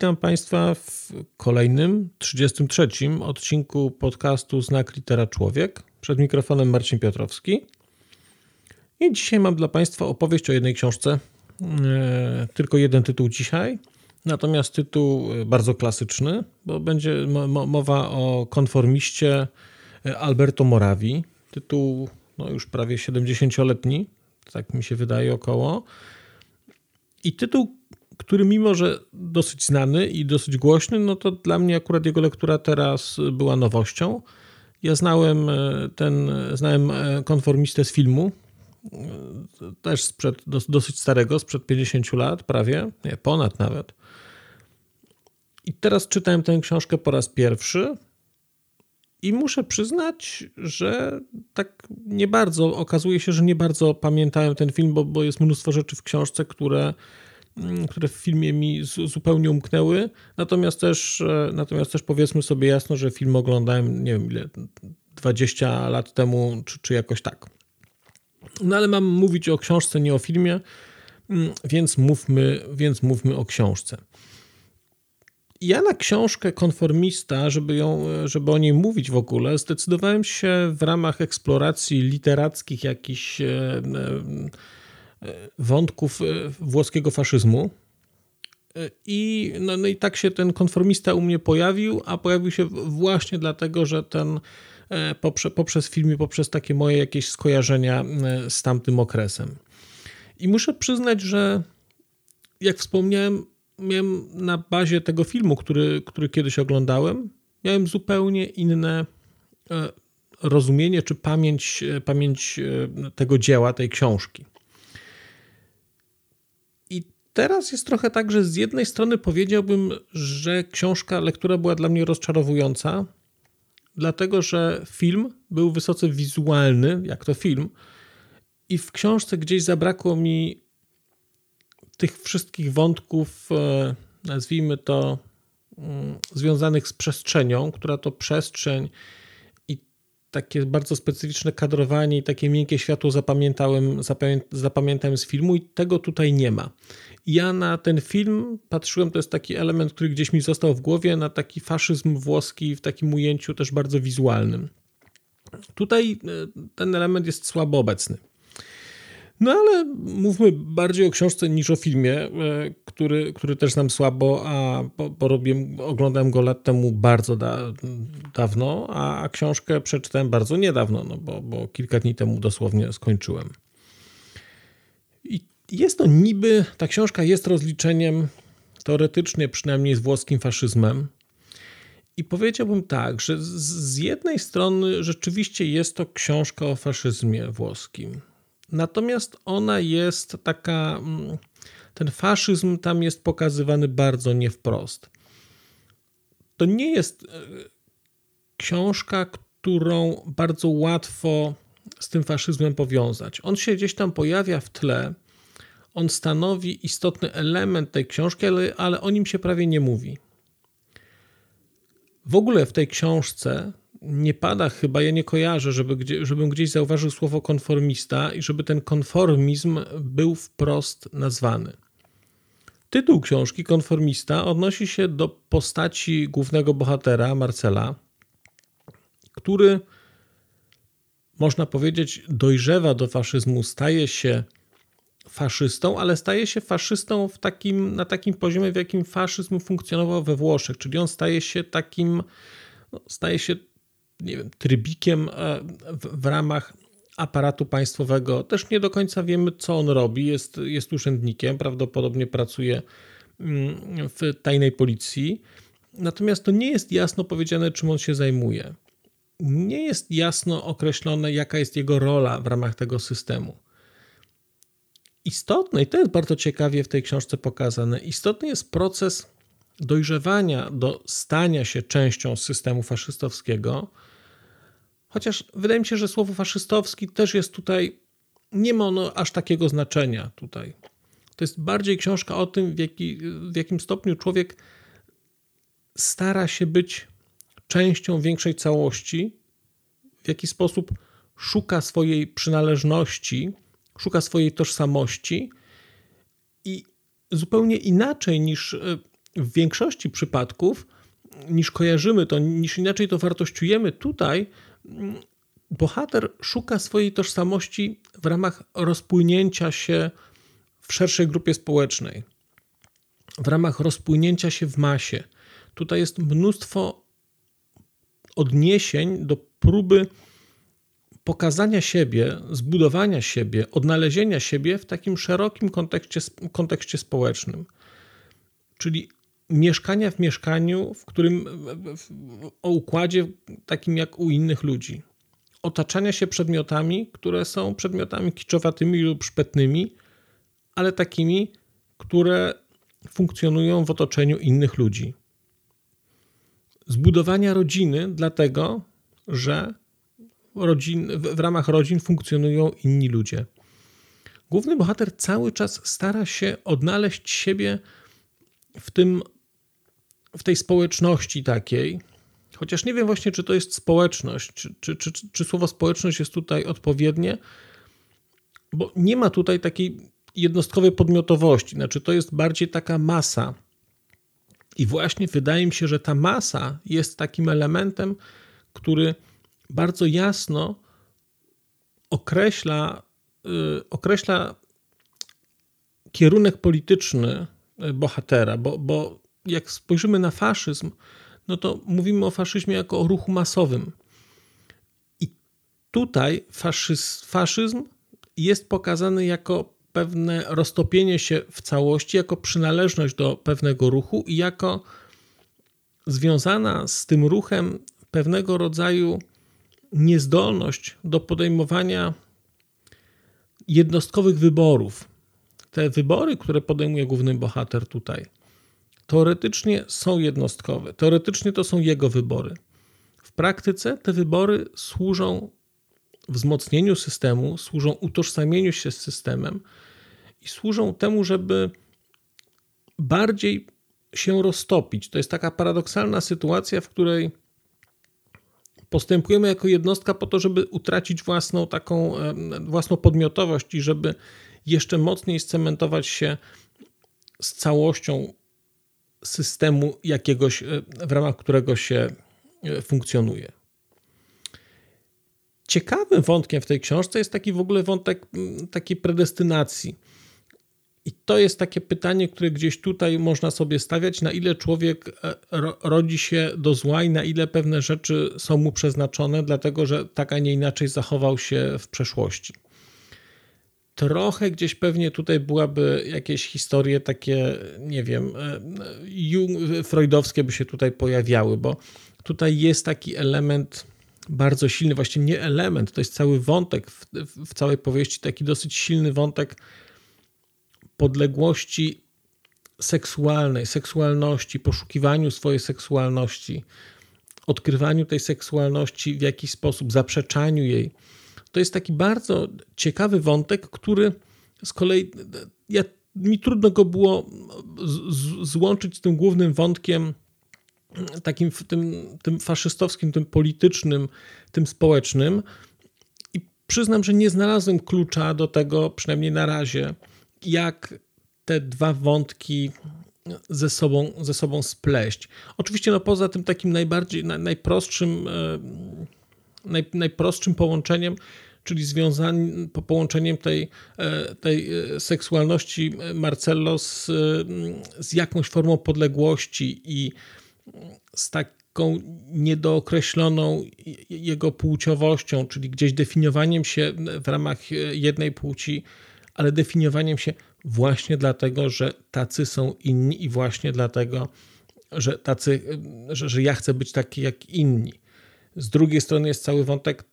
Witam Państwa w kolejnym, 33 odcinku podcastu Znak Litera Człowiek. Przed mikrofonem Marcin Piotrowski. I dzisiaj mam dla Państwa opowieść o jednej książce. E, tylko jeden tytuł dzisiaj, natomiast tytuł bardzo klasyczny, bo będzie mowa o konformiście Alberto Moravi. Tytuł no już prawie 70-letni, tak mi się wydaje około. I tytuł, który mimo, że dosyć znany i dosyć głośny, no to dla mnie akurat jego lektura teraz była nowością. Ja znałem e, ten, znałem e, konformistę z filmu, e, też sprzed dosyć starego, sprzed 50 lat prawie, nie, ponad nawet. I teraz czytałem tę książkę po raz pierwszy i muszę przyznać, że tak nie bardzo, okazuje się, że nie bardzo pamiętałem ten film, bo, bo jest mnóstwo rzeczy w książce, które które w filmie mi zupełnie umknęły. Natomiast też, e, natomiast też powiedzmy sobie jasno, że film oglądałem, nie wiem ile, 20 lat temu, czy, czy jakoś tak. No ale mam mówić o książce, nie o filmie, mm, więc mówmy, więc mówmy o książce. Ja na książkę Konformista, żeby, ją, żeby o niej mówić w ogóle, zdecydowałem się w ramach eksploracji literackich jakichś e, wątków e, włoskiego faszyzmu. E, I, no, no i tak się ten konformista u mnie pojawił, a pojawił się właśnie dlatego, że ten e, poprze, poprzez film i poprzez takie moje jakieś skojarzenia z tamtym okresem. I muszę przyznać, że jak wspomniałem, miałem na bazie tego filmu, który, który kiedyś oglądałem, miałem zupełnie inne rozumienie czy pamięć, pamięć tego dzieła, tej książki teraz jest trochę tak, że z jednej strony powiedziałbym, że książka, lektura była dla mnie rozczarowująca, dlatego że film był wysoce wizualny, jak to film, i w książce gdzieś zabrakło mi tych wszystkich wątków, e, nazwijmy to, mm, związanych z przestrzenią, która to przestrzeń takie bardzo specyficzne kadrowanie i takie miękkie światło zapamiętałem, zapamiętałem z filmu i tego tutaj nie ma. Ja na ten film patrzyłem, to jest taki element, który gdzieś mi został w głowie, na taki faszyzm włoski w takim ujęciu też bardzo wizualnym. Tutaj e, ten element jest słabo obecny. No ale mówmy bardziej o książce niż o filmie, e, który, który też znam słabo, a porobiłem, oglądałem go lat temu bardzo da, dawno, a, a książkę przeczytałem bardzo niedawno, no bo, bo kilka dni temu dosłownie skończyłem. Jest to niby, ta książka jest rozliczeniem teoretycznie przynajmniej z włoskim faszyzmem. I powiedziałbym tak, że z jednej strony rzeczywiście jest to książka o faszyzmie włoskim Natomiast ona jest taka, mm, ten faszyzm tam jest pokazywany bardzo nie wprost. To nie jest e, książka, którą bardzo łatwo z tym faszyzmem powiązać. On się gdzieś tam pojawia w tle, on stanowi istotny element tej książki, ale, ale o nim się prawie nie mówi. W ogóle w tej książce nie pada chyba, ja nie kojarzę, żeby żebym gdzieś zauważył słowo konformista i żeby ten konformizm był wprost nazwany. Tytuł książki Konformista odnosi się do postaci głównego bohatera, Marcela, który, można powiedzieć, dojrzewa do faszyzmu, staje się faszystą, ale staje się faszystą w takim, na takim poziomie, w jakim faszyzm funkcjonował we Włoszech, czyli on staje się takim, no, staje się nie wiem, trybikiem e, w, w ramach aparatu państwowego. Też nie do końca wiemy, co on robi. Jest, jest urzędnikiem, prawdopodobnie pracuje mm, w tajnej policji. Natomiast to nie jest jasno powiedziane, czym on się zajmuje. Nie jest jasno określone, jaka jest jego rola w ramach tego systemu. Istotne, i to jest bardzo ciekawie w tej książce pokazane, istotny jest proces dojrzewania do stania się częścią systemu faszystowskiego. Chociaż wydaje mi się, że słowo faszystowski też jest tutaj, nie ma ono aż takiego znaczenia tutaj. To jest bardziej książka o tym, w, jaki, w jakim stopniu człowiek stara się być częścią większej całości, w jaki sposób szuka swojej przynależności, szuka swojej tożsamości i zupełnie inaczej niż e, w większości przypadków, niż kojarzymy to, niż inaczej to wartościujemy tutaj, mm, bohater szuka swojej tożsamości w ramach rozpłynięcia się w szerszej grupie społecznej, w ramach rozpłynięcia się w masie. Tutaj jest mnóstwo odniesień do próby pokazania siebie, zbudowania siebie, odnalezienia siebie w takim szerokim kontekście, kontekście społecznym. Czyli mieszkania w mieszkaniu, w którym o układzie takim jak u innych ludzi. Otaczania się przedmiotami, które są przedmiotami kiczowatymi lub szpetnymi, ale takimi, które funkcjonują w otoczeniu innych ludzi. Zbudowania rodziny, dlatego że rodzin, w ramach rodzin funkcjonują inni ludzie. Główny bohater cały czas stara się odnaleźć siebie w tym, w tej społeczności takiej, chociaż nie wiem właśnie, czy to jest społeczność, czy, czy, czy, czy słowo społeczność jest tutaj odpowiednie, bo nie ma tutaj takiej jednostkowej podmiotowości, znaczy to jest bardziej taka masa. I właśnie wydaje mi się, że ta masa jest takim elementem, który bardzo jasno określa, yy, określa kierunek polityczny y, bohatera, bo, bo jak spojrzymy na faszyzm, no to mówimy o faszyzmie jako o ruchu masowym. I tutaj faszyzm, faszyzm jest pokazany jako pewne roztopienie się w całości, jako przynależność do pewnego ruchu i jako związana z tym ruchem pewnego rodzaju niezdolność do podejmowania jednostkowych wyborów. Te wybory, które podejmuje główny bohater tutaj, teoretycznie są jednostkowe. Teoretycznie to są jego wybory. W praktyce te wybory służą wzmocnieniu systemu, służą utożsamieniu się z systemem i służą temu, żeby bardziej się roztopić. To jest taka paradoksalna sytuacja, w której postępujemy jako jednostka po to, żeby utracić własną taką własną podmiotowość i żeby jeszcze mocniej scementować się z całością systemu jakiegoś, e, w ramach którego się e, funkcjonuje. Ciekawym wątkiem w tej książce jest taki w ogóle wątek takiej predestynacji i to jest takie pytanie, które gdzieś tutaj można sobie stawiać, na ile człowiek e, rodzi się do zła i na ile pewne rzeczy są mu przeznaczone, dlatego że tak, a nie inaczej zachował się w przeszłości. Trochę gdzieś pewnie tutaj byłaby jakieś historie takie, nie wiem, e, freudowskie by się tutaj pojawiały, bo tutaj jest taki element bardzo silny, właściwie nie element, to jest cały wątek w, w całej powieści, taki dosyć silny wątek podległości seksualnej, seksualności, poszukiwaniu swojej seksualności, odkrywaniu tej seksualności w jakiś sposób, zaprzeczaniu jej. To jest taki bardzo ciekawy wątek, który z kolei ja, mi trudno go było z, złączyć z tym głównym wątkiem takim tym, tym faszystowskim, tym politycznym, tym społecznym. I przyznam, że nie znalazłem klucza do tego, przynajmniej na razie jak te dwa wątki ze sobą, ze sobą spleść. Oczywiście no poza tym takim najbardziej, najprostszym, e, naj, najprostszym połączeniem, czyli związanym połączeniem tej, e, tej e, seksualności Marcello z, z jakąś formą podległości i z taką niedookreśloną jego płciowością, czyli gdzieś definiowaniem się w ramach jednej płci ale definiowaniem się właśnie dlatego, że tacy są inni i właśnie dlatego, że tacy, że, że ja chcę być taki jak inni. Z drugiej strony jest cały wątek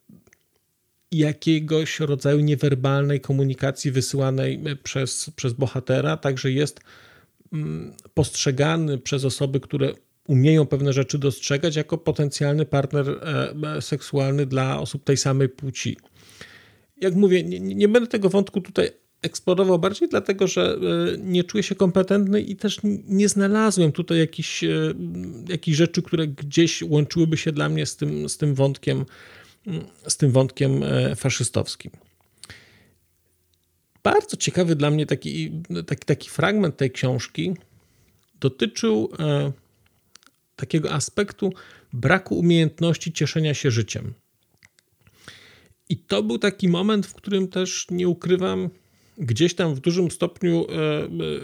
jakiegoś rodzaju niewerbalnej komunikacji wysyłanej przez, przez bohatera, także jest mm, postrzegany przez osoby, które umieją pewne rzeczy dostrzegać jako potencjalny partner e, seksualny dla osób tej samej płci. Jak mówię, nie, nie będę tego wątku tutaj eksplorował bardziej, dlatego że e, nie czuję się kompetentny i też nie znalazłem tutaj jakichś, e, jakichś rzeczy, które gdzieś łączyłyby się dla mnie z tym, z tym wątkiem, z tym wątkiem faszystowskim. Bardzo ciekawy dla mnie taki, taki, taki fragment tej książki dotyczył takiego aspektu braku umiejętności cieszenia się życiem. I to był taki moment, w którym też nie ukrywam, gdzieś tam w dużym stopniu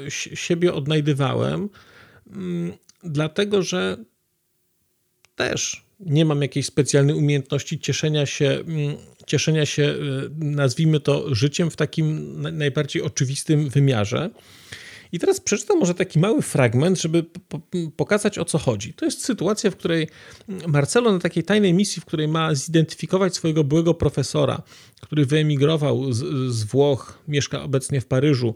e, siebie odnajdywałem, mm, dlatego że też nie mam jakiejś specjalnej umiejętności cieszenia się, mm, cieszenia się, e, nazwijmy to, życiem w takim najbardziej oczywistym wymiarze. I teraz przeczytam może taki mały fragment, żeby pokazać o co chodzi. To jest sytuacja, w której Marcelo na takiej tajnej misji, w której ma zidentyfikować swojego byłego profesora, który wyemigrował z, z Włoch, mieszka obecnie w Paryżu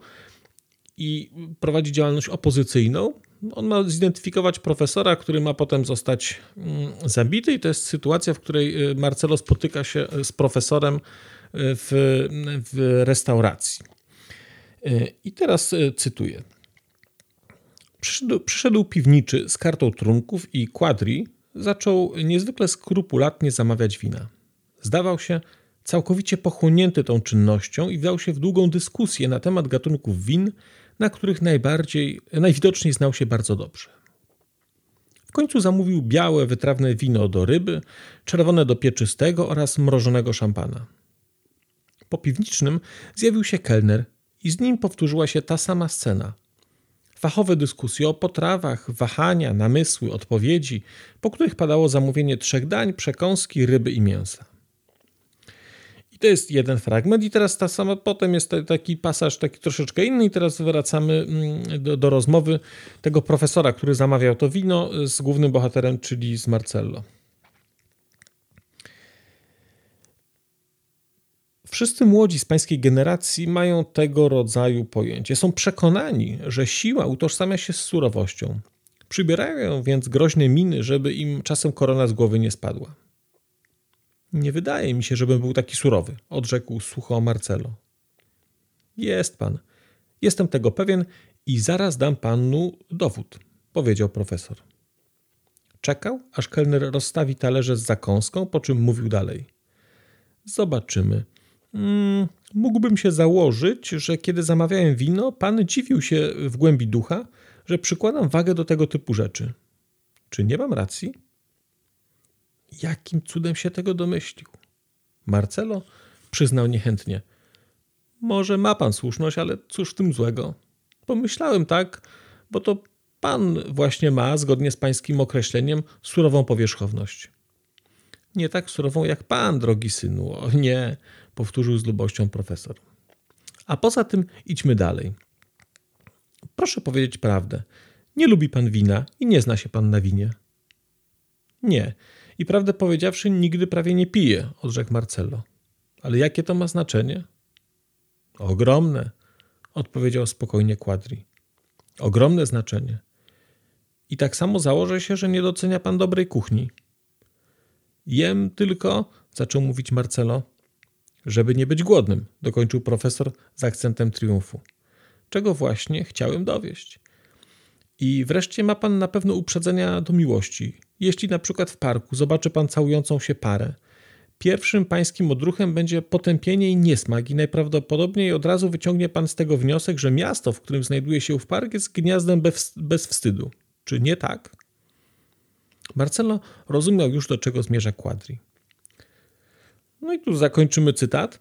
i prowadzi działalność opozycyjną. On ma zidentyfikować profesora, który ma potem zostać mm, zabity, i to jest sytuacja, w której y, Marcelo spotyka się z profesorem y, w, w restauracji. E, I teraz e, cytuję. Przyszedł, przyszedł piwniczy z kartą trunków i quadri zaczął niezwykle skrupulatnie zamawiać wina. Zdawał się całkowicie pochłonięty tą czynnością i wdał się w długą dyskusję na temat gatunków win, na których najbardziej, najwidoczniej znał się bardzo dobrze. W końcu zamówił białe, wytrawne wino do ryby, czerwone do pieczystego oraz mrożonego szampana. Po piwnicznym zjawił się kelner i z nim powtórzyła się ta sama scena. Fachowe dyskusje o potrawach, wahania, namysły, odpowiedzi, po których padało zamówienie trzech dań, przekąski, ryby i mięsa. I to jest jeden fragment, i teraz ta sama, potem jest taki pasaż, taki troszeczkę inny, i teraz wracamy mm, do, do rozmowy tego profesora, który zamawiał to wino z głównym bohaterem, czyli z Marcello. Wszyscy młodzi z pańskiej generacji mają tego rodzaju pojęcie. Są przekonani, że siła utożsamia się z surowością. Przybierają więc groźne miny, żeby im czasem korona z głowy nie spadła. Nie wydaje mi się, żebym był taki surowy, odrzekł sucho Marcelo. Jest pan. Jestem tego pewien i zaraz dam panu dowód, powiedział profesor. Czekał, aż kelner rozstawi talerze z zakąską, po czym mówił dalej. Zobaczymy. Mm, mógłbym się założyć, że kiedy zamawiałem wino, pan dziwił się w głębi ducha, że przykładam wagę do tego typu rzeczy. Czy nie mam racji? Jakim cudem się tego domyślił? Marcelo przyznał niechętnie. Może ma pan słuszność, ale cóż w tym złego? Pomyślałem tak, bo to pan właśnie ma, zgodnie z pańskim określeniem, surową powierzchowność. Nie tak surową jak pan, drogi synu. O nie, powtórzył z lubością profesor. A poza tym idźmy dalej. Proszę powiedzieć prawdę. Nie lubi pan wina i nie zna się pan na winie. Nie. I prawdę powiedziawszy, nigdy prawie nie pije, odrzekł Marcello. Ale jakie to ma znaczenie? Ogromne, odpowiedział spokojnie Quadri. Ogromne znaczenie. I tak samo założę się, że nie docenia pan dobrej kuchni. Jem tylko, zaczął mówić Marcelo, żeby nie być głodnym, dokończył profesor z akcentem triumfu. Czego właśnie chciałem dowieść. I wreszcie ma pan na pewno uprzedzenia do miłości. Jeśli na przykład w parku zobaczy pan całującą się parę, pierwszym pańskim odruchem będzie potępienie i niesmak i najprawdopodobniej od razu wyciągnie pan z tego wniosek, że miasto, w którym znajduje się w park jest gniazdem bez, bez wstydu. Czy nie tak? Marcelo rozumiał już, do czego zmierza Quadri. No i tu zakończymy cytat.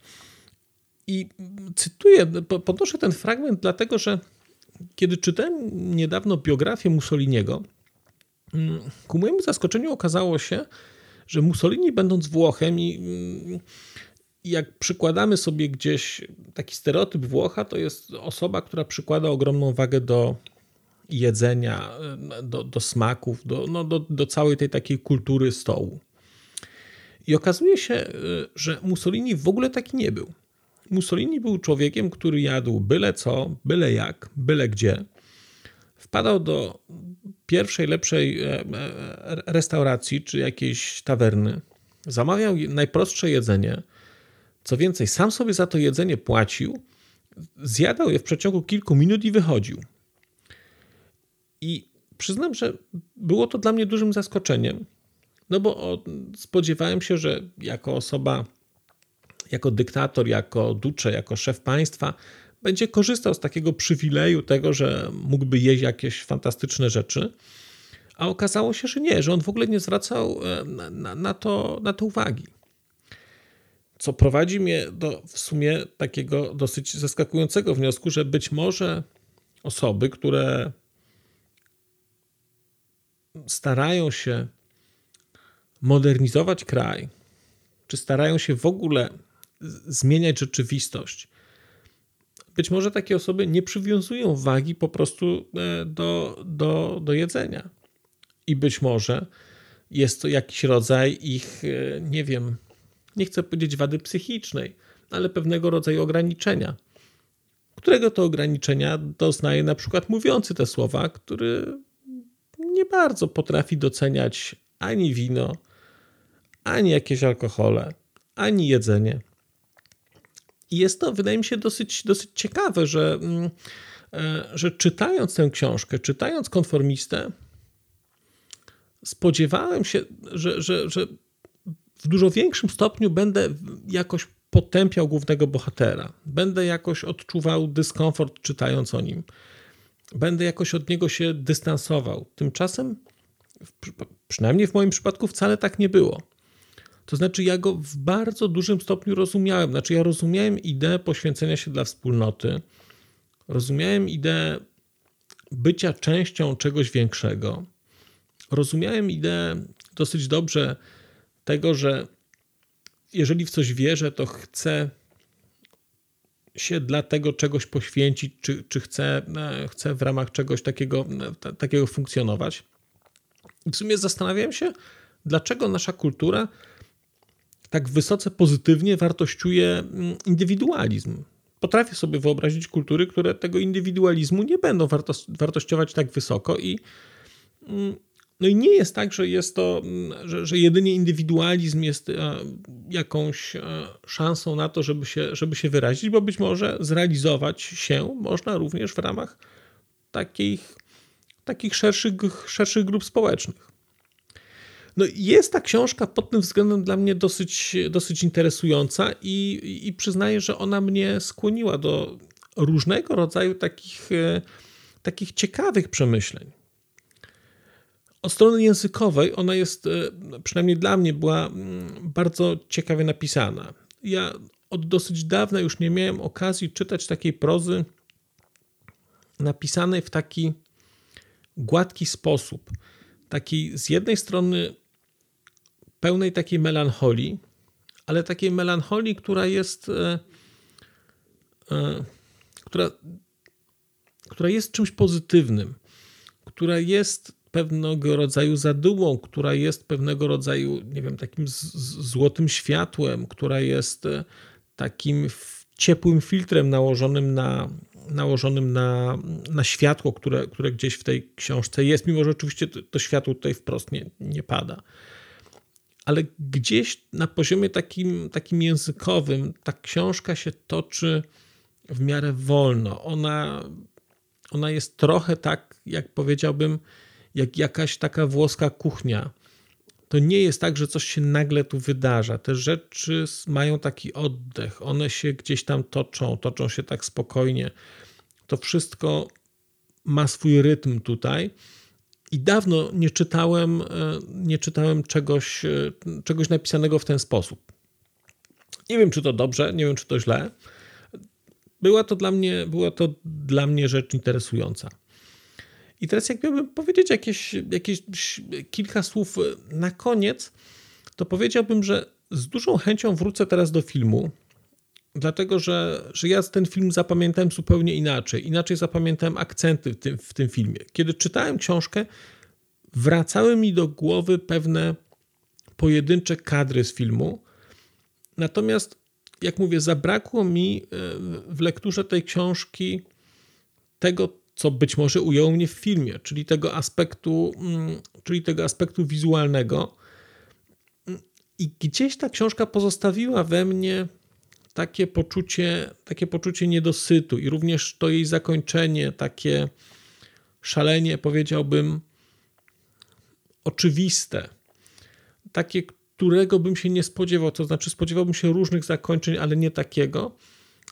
I cytuję, podnoszę ten fragment, dlatego że kiedy czytałem niedawno biografię Mussoliniego, mm, ku mojemu zaskoczeniu okazało się, że Mussolini, będąc Włochem, i mm, jak przykładamy sobie gdzieś taki stereotyp Włocha, to jest osoba, która przykłada ogromną wagę do jedzenia, do, do smaków, do, no, do, do całej tej takiej kultury stołu. I okazuje się, y, że Mussolini w ogóle taki nie był. Mussolini był człowiekiem, który jadł byle co, byle jak, byle gdzie. wpadał do pierwszej, lepszej e, e, restauracji czy jakiejś tawerny, zamawiał najprostsze jedzenie, co więcej, sam sobie za to jedzenie płacił, zjadał je w przeciągu kilku minut i wychodził. I przyznam, że było to dla mnie dużym zaskoczeniem, no bo spodziewałem się, że jako osoba, jako dyktator, jako ducze, jako szef państwa, będzie korzystał z takiego przywileju tego, że mógłby jeść jakieś fantastyczne rzeczy. A okazało się, że nie, że on w ogóle nie zwracał e, na, na, to, na to uwagi. Co prowadzi mnie do w sumie takiego dosyć zaskakującego wniosku, że być może osoby, które starają się modernizować kraj, czy starają się w ogóle zmieniać rzeczywistość, być może takie osoby nie przywiązują wagi po prostu e, do, do, do jedzenia. I być może jest to jakiś rodzaj ich, e, nie wiem, nie chcę powiedzieć wady psychicznej, ale pewnego rodzaju ograniczenia. Którego to ograniczenia doznaje na przykład mówiący te słowa, który nie bardzo potrafi doceniać ani wino, ani jakieś alkohole, ani jedzenie. I jest to, wydaje mi się, dosyć, dosyć ciekawe, że, mm, e, że czytając tę książkę, czytając konformistę, spodziewałem się, że, że, że w dużo większym stopniu będę jakoś potępiał głównego bohatera. Będę jakoś odczuwał dyskomfort czytając o nim. Będę jakoś od niego się dystansował. Tymczasem, przynajmniej w moim przypadku, wcale tak nie było. To znaczy, ja go w bardzo dużym stopniu rozumiałem. Znaczy, ja rozumiałem ideę poświęcenia się dla wspólnoty, rozumiałem ideę bycia częścią czegoś większego. Rozumiałem ideę dosyć dobrze tego, że jeżeli w coś wierzę, to chcę się dla tego czegoś poświęcić, czy, czy chcę, e, chcę w ramach czegoś takiego, e, takiego funkcjonować. I w sumie zastanawiałem się, dlaczego nasza kultura tak wysoce pozytywnie wartościuje mm, indywidualizm. Potrafię sobie wyobrazić kultury, które tego indywidualizmu nie będą wartościować tak wysoko i mm, no i nie jest tak, że jest to, mm, że, że jedynie indywidualizm jest e, jakąś e, szansą na to, żeby się, żeby się wyrazić, bo być może zrealizować się można również w ramach takich, takich szerszych, szerszych grup społecznych. No jest ta książka pod tym względem dla mnie dosyć, dosyć interesująca i, i przyznaję, że ona mnie skłoniła do różnego rodzaju takich, e, takich ciekawych przemyśleń. Od strony językowej ona jest, e, przynajmniej dla mnie, była mm, bardzo ciekawie napisana. Ja od dosyć dawna już nie miałem okazji czytać takiej prozy napisanej w taki gładki sposób. Taki z jednej strony pełnej takiej melancholii, ale takiej melancholii, która jest, e, e, która, która jest czymś pozytywnym, która jest pewnego rodzaju zadumą, która jest pewnego rodzaju, nie wiem, takim złotym światłem, która jest e, takim ciepłym filtrem nałożonym na, nałożonym na, na światło, które, które gdzieś w tej książce jest, mimo że oczywiście to, to światło tutaj wprost nie, nie pada ale gdzieś na poziomie takim, takim językowym ta książka się toczy w miarę wolno. Ona, ona jest trochę tak, jak powiedziałbym, jak jakaś taka włoska kuchnia. To nie jest tak, że coś się nagle tu wydarza. Te rzeczy mają taki oddech, one się gdzieś tam toczą, toczą się tak spokojnie. To wszystko ma swój rytm tutaj. I dawno nie czytałem, e, nie czytałem czegoś, e, czegoś napisanego w ten sposób. Nie wiem, czy to dobrze, nie wiem, czy to źle. Była to dla mnie, była to dla mnie rzecz interesująca. I teraz, jak miałbym powiedzieć jakieś, jakieś kilka słów na koniec, to powiedziałbym, że z dużą chęcią wrócę teraz do filmu, dlatego że, że ja ten film zapamiętałem zupełnie inaczej. Inaczej zapamiętałem akcenty w tym, w tym filmie. Kiedy czytałem książkę, wracały mi do głowy pewne pojedyncze kadry z filmu. Natomiast, jak mówię, zabrakło mi e, w lekturze tej książki tego, co być może ujęło mnie w filmie, czyli tego aspektu, mm, czyli tego aspektu wizualnego. I gdzieś ta książka pozostawiła we mnie takie poczucie, takie poczucie niedosytu i również to jej zakończenie, takie szalenie, powiedziałbym, oczywiste, takie, którego bym się nie spodziewał, to znaczy spodziewałbym się różnych zakończeń, ale nie takiego,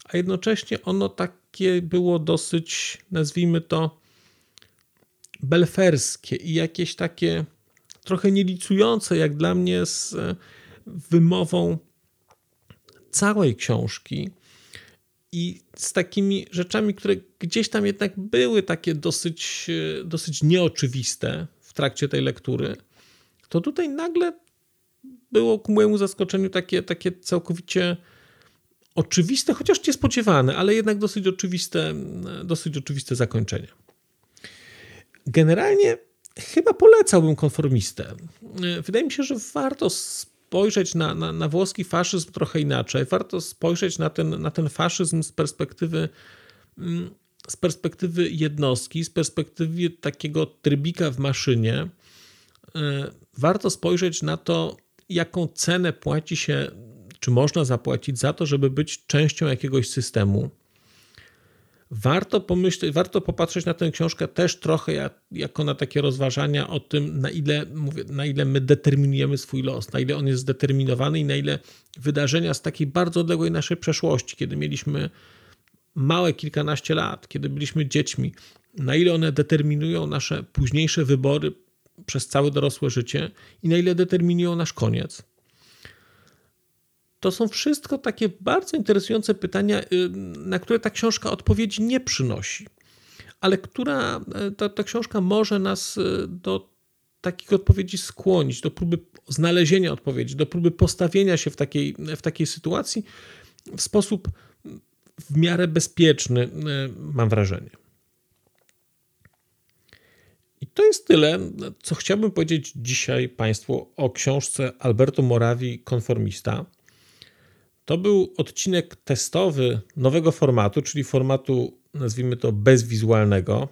a jednocześnie ono takie było dosyć, nazwijmy to, belferskie i jakieś takie trochę nielicujące, jak dla mnie, z wymową całej książki i z takimi rzeczami, które gdzieś tam jednak były takie dosyć, dosyć nieoczywiste w trakcie tej lektury, to tutaj nagle było ku mojemu zaskoczeniu takie, takie całkowicie oczywiste, chociaż niespodziewane, ale jednak dosyć oczywiste, dosyć oczywiste zakończenie. Generalnie chyba polecałbym konformistę. Wydaje mi się, że warto spojrzeć na, na, na włoski faszyzm trochę inaczej. Warto spojrzeć na ten, na ten faszyzm z perspektywy, mm, z perspektywy jednostki, z perspektywy takiego trybika w maszynie. E, warto spojrzeć na to, jaką cenę płaci się, czy można zapłacić za to, żeby być częścią jakiegoś systemu warto pomyśleć, warto popatrzeć na tę książkę też trochę jak, jako na takie rozważania o tym, na ile, mówię, na ile my determinujemy swój los, na ile on jest zdeterminowany i na ile wydarzenia z takiej bardzo odległej naszej przeszłości, kiedy mieliśmy małe kilkanaście lat, kiedy byliśmy dziećmi, na ile one determinują nasze późniejsze wybory przez całe dorosłe życie i na ile determinują nasz koniec. To są wszystko takie bardzo interesujące pytania, y, na które ta książka odpowiedzi nie przynosi, ale która y, ta, ta książka może nas y, do takich odpowiedzi skłonić, do próby znalezienia odpowiedzi, do próby postawienia się w takiej, w takiej sytuacji w sposób w miarę bezpieczny, mam wrażenie. I to jest tyle, co chciałbym powiedzieć dzisiaj Państwu o książce Alberto Morawi Konformista. To był odcinek testowy nowego formatu, czyli formatu, nazwijmy to, bezwizualnego.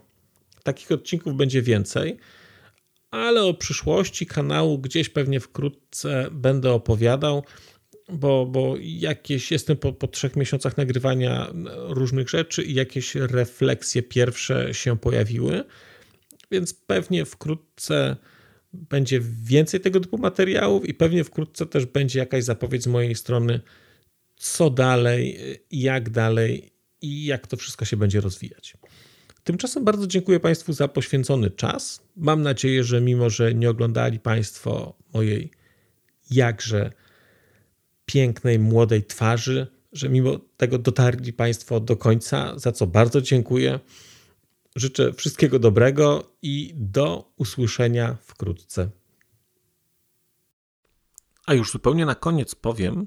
Takich odcinków będzie więcej, ale o przyszłości kanału gdzieś pewnie wkrótce będę opowiadał, bo, bo jakieś jestem po, po trzech miesiącach nagrywania różnych rzeczy i jakieś refleksje pierwsze się pojawiły, więc pewnie wkrótce będzie więcej tego typu materiałów i pewnie wkrótce też będzie jakaś zapowiedź z mojej strony co dalej, jak dalej i jak to wszystko się będzie rozwijać. Tymczasem bardzo dziękuję Państwu za poświęcony czas. Mam nadzieję, że mimo, że nie oglądali Państwo mojej jakże pięknej, młodej twarzy, że mimo tego dotarli Państwo do końca, za co bardzo dziękuję. Życzę wszystkiego dobrego i do usłyszenia wkrótce. A już zupełnie na koniec powiem,